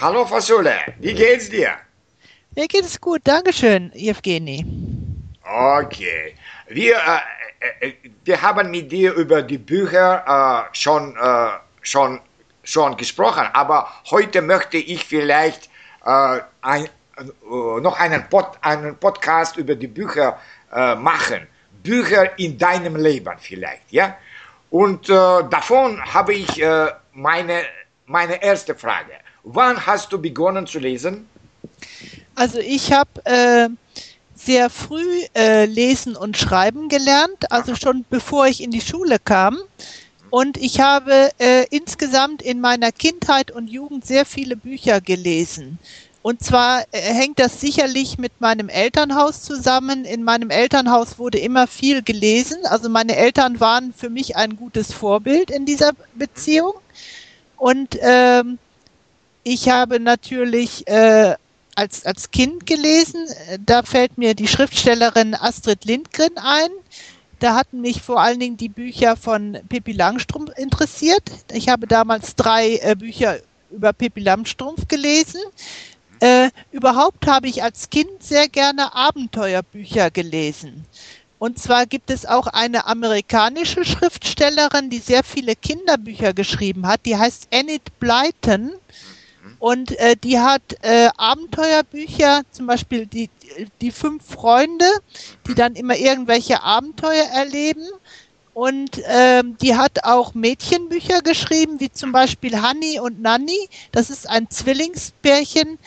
Hallo Fasule, wie geht's dir? Mir geht es gut, Dankeschön, Evgeny. Okay. Wir, äh, äh, wir haben mit dir über die Bücher äh, schon, äh, schon, schon gesprochen, aber heute möchte ich vielleicht äh, ein, äh, noch einen, Pod, einen Podcast über die Bücher machen. Bücher in deinem Leben vielleicht, ja? Und davon habe ich meine, meine erste Frage. Wann hast du begonnen zu lesen? Also ich habe äh, sehr früh äh, lesen und schreiben gelernt, also schon bevor ich in die Schule kam. Und ich habe äh, insgesamt in meiner Kindheit und Jugend sehr viele Bücher gelesen. Und zwar äh, hängt das sicherlich mit meinem Elternhaus zusammen. In meinem Elternhaus wurde immer viel gelesen. Also meine Eltern waren für mich ein gutes Vorbild in dieser Beziehung. Und ähm, ich habe natürlich äh, als, als Kind gelesen. Da fällt mir die Schriftstellerin Astrid Lindgren ein. Da hatten mich vor allen Dingen die Bücher von Pippi Langstrumpf interessiert. Ich habe damals drei äh, Bücher über Pippi Langstrumpf gelesen. Äh, überhaupt habe ich als Kind sehr gerne Abenteuerbücher gelesen. Und zwar gibt es auch eine amerikanische Schriftstellerin, die sehr viele Kinderbücher geschrieben hat. Die heißt Enid Blyton. Und äh, die hat äh, Abenteuerbücher, zum Beispiel die, die fünf Freunde, die dann immer irgendwelche Abenteuer erleben. Und ähm, die hat auch Mädchenbücher geschrieben, wie zum Beispiel Honey und Nanny. Das ist ein Zwillingspärchen,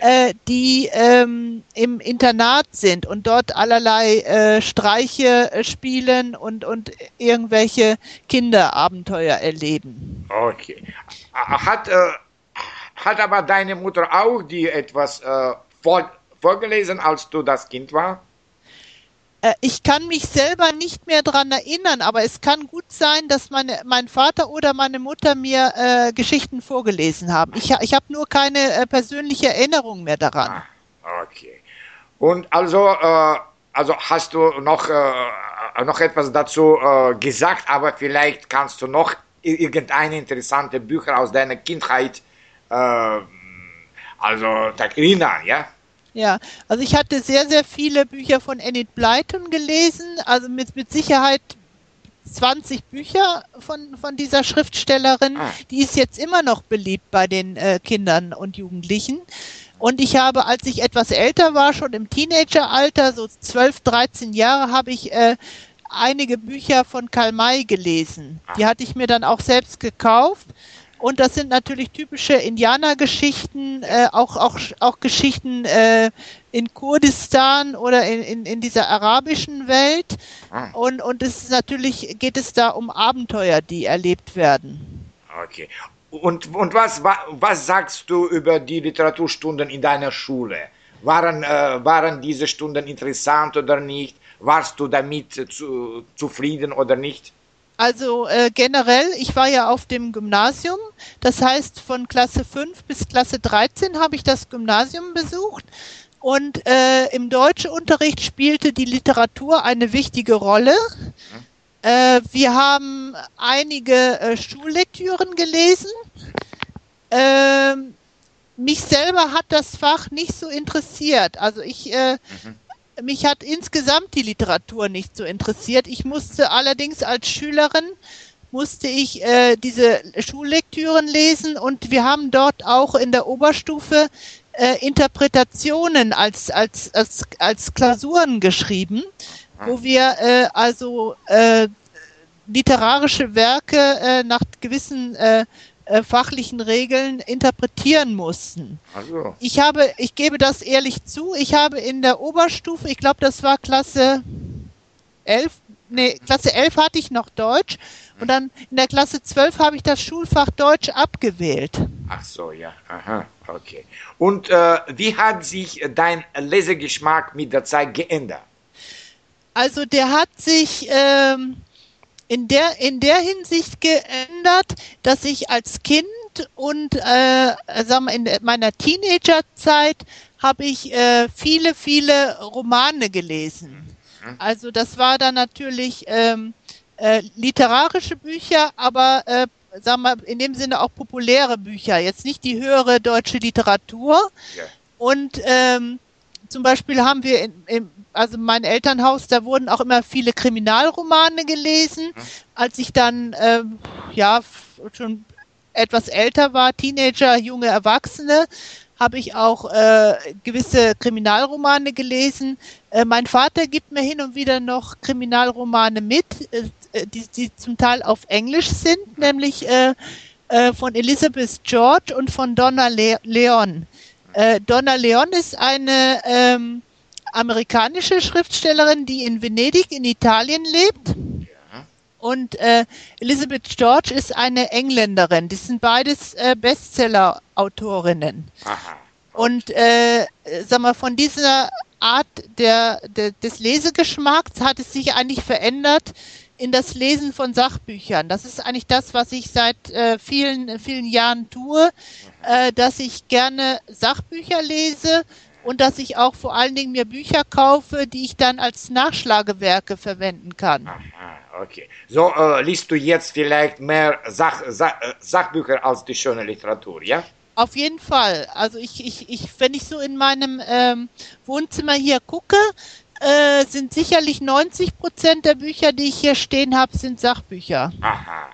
äh, die ähm, im Internat sind und dort allerlei äh, Streiche äh, spielen und, und irgendwelche Kinderabenteuer erleben. Okay. Hat äh, hat aber deine Mutter auch dir etwas äh, vor, vorgelesen, als du das Kind war? Äh, ich kann mich selber nicht mehr daran erinnern, aber es kann gut sein, dass meine, mein Vater oder meine Mutter mir äh, Geschichten vorgelesen haben. Ich, ich habe nur keine äh, persönliche Erinnerung mehr daran. Ah, okay. Und also, äh, also hast du noch, noch etwas dazu gesagt, aber vielleicht kannst du noch irgendeine interessante Bücher aus deiner Kindheit äh, also Takrina, ja? Ja, also ich hatte sehr, sehr viele Bücher von Enid Blyton gelesen, also mit, mit Sicherheit 20 Bücher von, von dieser Schriftstellerin. Ah. Die ist jetzt immer noch beliebt bei den äh, Kindern und Jugendlichen. Und ich habe, als ich etwas älter war, schon im Teenageralter, so 12, 13 Jahre, habe ich äh, einige Bücher von Karl May gelesen. Die ah. hatte ich mir dann auch selbst gekauft. Und das sind natürlich typische Indianergeschichten, äh, auch, auch, auch Geschichten äh, in Kurdistan oder in, in, in dieser arabischen Welt. Ah. Und, und es ist natürlich, geht es da um Abenteuer, die erlebt werden. Okay. Und, und was, was sagst du über die Literaturstunden in deiner Schule? Waren, äh, waren diese Stunden interessant oder nicht? Warst du damit zu, zufrieden oder nicht? Also äh, generell, ich war ja auf dem Gymnasium, das heißt von Klasse 5 bis Klasse 13 habe ich das Gymnasium besucht und äh, im Deutschunterricht spielte die Literatur eine wichtige Rolle. Äh, wir haben einige äh, Schullektüren gelesen. Ähm, mich selber hat das Fach nicht so interessiert. Also ich äh, mhm mich hat insgesamt die Literatur nicht so interessiert. Ich musste allerdings als Schülerin musste ich äh, diese Schullektüren lesen und wir haben dort auch in der Oberstufe äh, Interpretationen als, als, als, als Klausuren geschrieben, wo wir äh, also äh, literarische Werke äh, nach gewissen äh, äh, fachlichen Regeln interpretieren mussten. Also. Ich habe, ich gebe das ehrlich zu, ich habe in der Oberstufe, ich glaube, das war Klasse 11, nee, Klasse 11 hatte ich noch Deutsch und dann in der Klasse 12 habe ich das Schulfach Deutsch abgewählt. Ach so, ja, aha, okay. Und äh, wie hat sich dein Lesegeschmack mit der Zeit geändert? Also der hat sich ähm, in der, in der Hinsicht geändert, dass ich als Kind und äh, sagen wir, in meiner Teenagerzeit habe ich äh, viele, viele Romane gelesen. Mhm. Also das war dann natürlich ähm, äh, literarische Bücher, aber äh, sagen wir, in dem Sinne auch populäre Bücher, jetzt nicht die höhere deutsche Literatur. Ja. Und ähm, zum Beispiel haben wir, in, in, also mein Elternhaus, da wurden auch immer viele Kriminalromane gelesen. Als ich dann, ähm, ja, schon etwas älter war, Teenager, junge Erwachsene, habe ich auch äh, gewisse Kriminalromane gelesen. Äh, mein Vater gibt mir hin und wieder noch Kriminalromane mit, äh, die, die zum Teil auf Englisch sind, nämlich äh, äh, von Elizabeth George und von Donna Le Leon. Äh, Donna Leon ist eine ähm, amerikanische Schriftstellerin, die in Venedig in Italien lebt. Und äh, Elizabeth George ist eine Engländerin. Die sind beides äh, Bestseller-Autorinnen. Und äh, sag mal, von dieser Art der, der, des Lesegeschmacks hat es sich eigentlich verändert in das Lesen von Sachbüchern. Das ist eigentlich das, was ich seit äh, vielen, vielen Jahren tue, äh, dass ich gerne Sachbücher lese und dass ich auch vor allen Dingen mir Bücher kaufe, die ich dann als Nachschlagewerke verwenden kann. Aha, okay. So äh, liest du jetzt vielleicht mehr Sach, Sach, äh, Sachbücher als die schöne Literatur, ja? Auf jeden Fall. Also ich, ich, ich wenn ich so in meinem ähm, Wohnzimmer hier gucke, äh, sind sicherlich 90 Prozent der Bücher, die ich hier stehen habe, sind Sachbücher. Aha.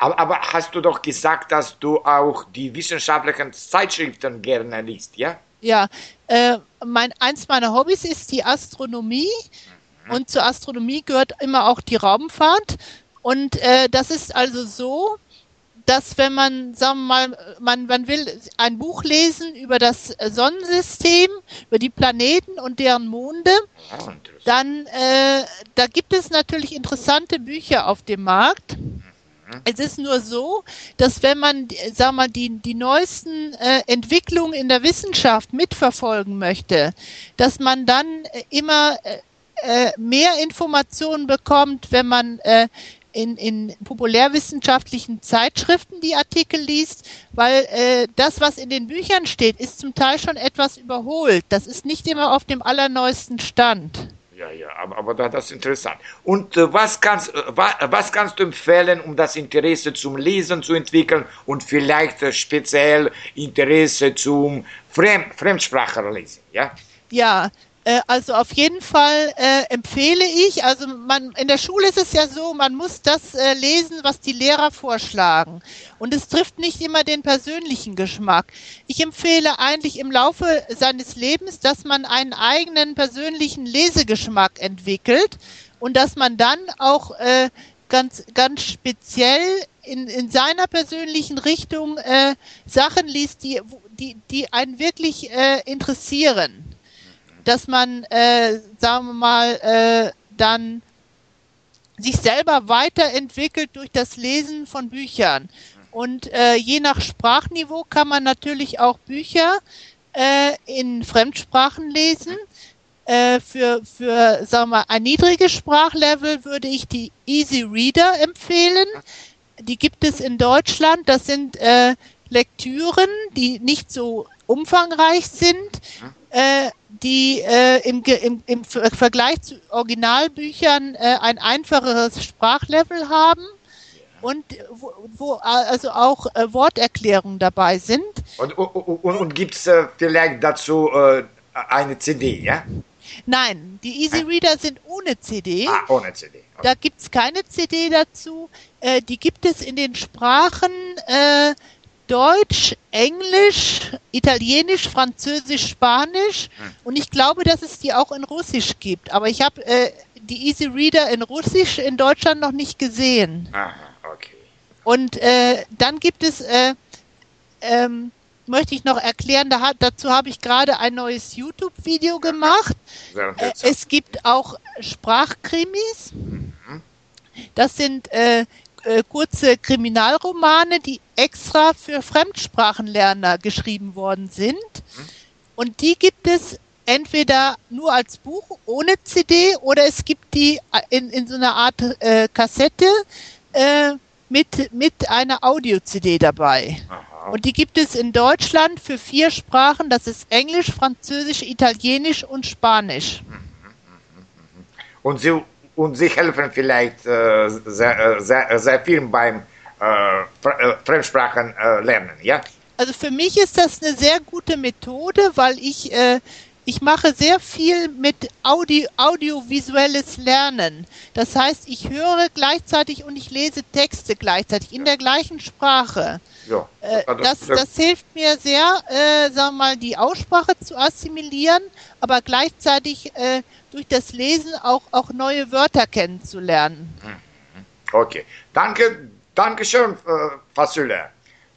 Aber, aber hast du doch gesagt, dass du auch die wissenschaftlichen Zeitschriften gerne liest, ja? Ja, äh, mein, eins meiner Hobbys ist die Astronomie und zur Astronomie gehört immer auch die Raumfahrt. Und äh, das ist also so, dass wenn man, sagen wir mal, man, man will ein Buch lesen über das Sonnensystem, über die Planeten und deren Monde, Ah, dann äh, da gibt es natürlich interessante Bücher auf dem Markt. Es ist nur so, dass wenn man, sag mal, die, die neuesten äh, Entwicklungen in der Wissenschaft mitverfolgen möchte, dass man dann äh, immer äh, äh, mehr Informationen bekommt, wenn man äh, in, in populärwissenschaftlichen Zeitschriften die Artikel liest, weil äh, das, was in den Büchern steht, ist zum Teil schon etwas überholt. Das ist nicht immer auf dem allerneuesten Stand. Ja, ja, aber, aber da- das ist interessant. Und äh, was, kannst, äh, wa, was kannst du empfehlen, um das Interesse zum Lesen zu entwickeln und vielleicht äh, speziell Interesse zum Fremd, Fremdsprachenlesen, ja? Ja, äh, also auf jeden Fall äh, empfehle ich, also man in der Schule ist es ja so, man muss das äh, lesen, was die Lehrer vorschlagen. Und es trifft nicht immer den persönlichen Geschmack. Ich empfehle eigentlich im Laufe seines Lebens, dass man einen eigenen persönlichen Lesegeschmack entwickelt und dass man dann auch äh, ganz, ganz speziell in, in seiner persönlichen Richtung äh, Sachen liest, die, die, die einen wirklich äh, interessieren dass man, äh, sagen wir mal, äh, dann sich selber weiterentwickelt durch das Lesen von Büchern. Und äh, je nach Sprachniveau kann man natürlich auch Bücher äh, in Fremdsprachen lesen. Äh, für, für, sagen wir, ein niedriges Sprachlevel würde ich die Easy Reader empfehlen. Die gibt es in Deutschland. Das sind äh, Lektüren, die nicht so umfangreich sind, äh, die äh, im, im, im Ver- Vergleich zu Originalbüchern äh, ein einfacheres Sprachlevel haben und wo, wo also auch äh, Worterklärungen dabei sind. Und, und, und, gibt es äh, vielleicht dazu äh, eine CD, ja? Nein, die Easy Reader sind ohne CD. Ah, ohne CD. Okay. Da gibt es keine CD dazu. Die gibt es in den Sprachen Deutsch, Englisch, Italienisch, Französisch, Spanisch. Und ich glaube, dass es die auch in Russisch gibt. Aber ich habe äh, die Easy Reader in Russisch in Deutschland noch nicht gesehen. Aha, okay. Und äh, dann gibt es, äh, ähm, möchte ich noch erklären, da dazu habe ich gerade ein neues YouTube-Video gemacht. Äh, es gibt auch Sprachkrimis. Das sind äh, kurze Kriminalromane, die extra für Fremdsprachenlerner geschrieben worden sind. Und die gibt es entweder nur als Buch ohne CD oder es gibt die in, in so einer Art äh, Kassette äh, mit, mit einer Audio-CD dabei. Aha. Und die gibt es in Deutschland für vier Sprachen. Das ist Englisch, Französisch, Italienisch und Spanisch. Und sie, und sie helfen vielleicht äh, sehr, äh, sehr, sehr viel beim äh, äh, lernen, ja? Also für mich ist das eine sehr gute Methode, weil ich äh, ich mache sehr viel mit Audio, audiovisuelles Lernen. Das heißt, ich höre gleichzeitig und ich lese Texte gleichzeitig in der gleichen Sprache. Ja, äh, das, das hilft mir sehr, äh, sagen wir mal, die Aussprache zu assimilieren, aber gleichzeitig äh, durch das Lesen auch, auch neue Wörter kennenzulernen. Mhm. Okay, danke, danke schön, äh, Fasüle.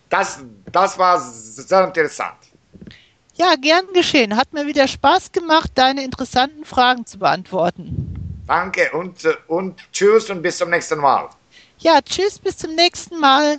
Das, das war sehr interessant. Ja, gern geschehen. Hat mir wieder Spaß gemacht, deine interessanten Fragen zu beantworten. Danke und, und tschüss und bis zum nächsten Mal. Ja, tschüss, bis zum nächsten Mal.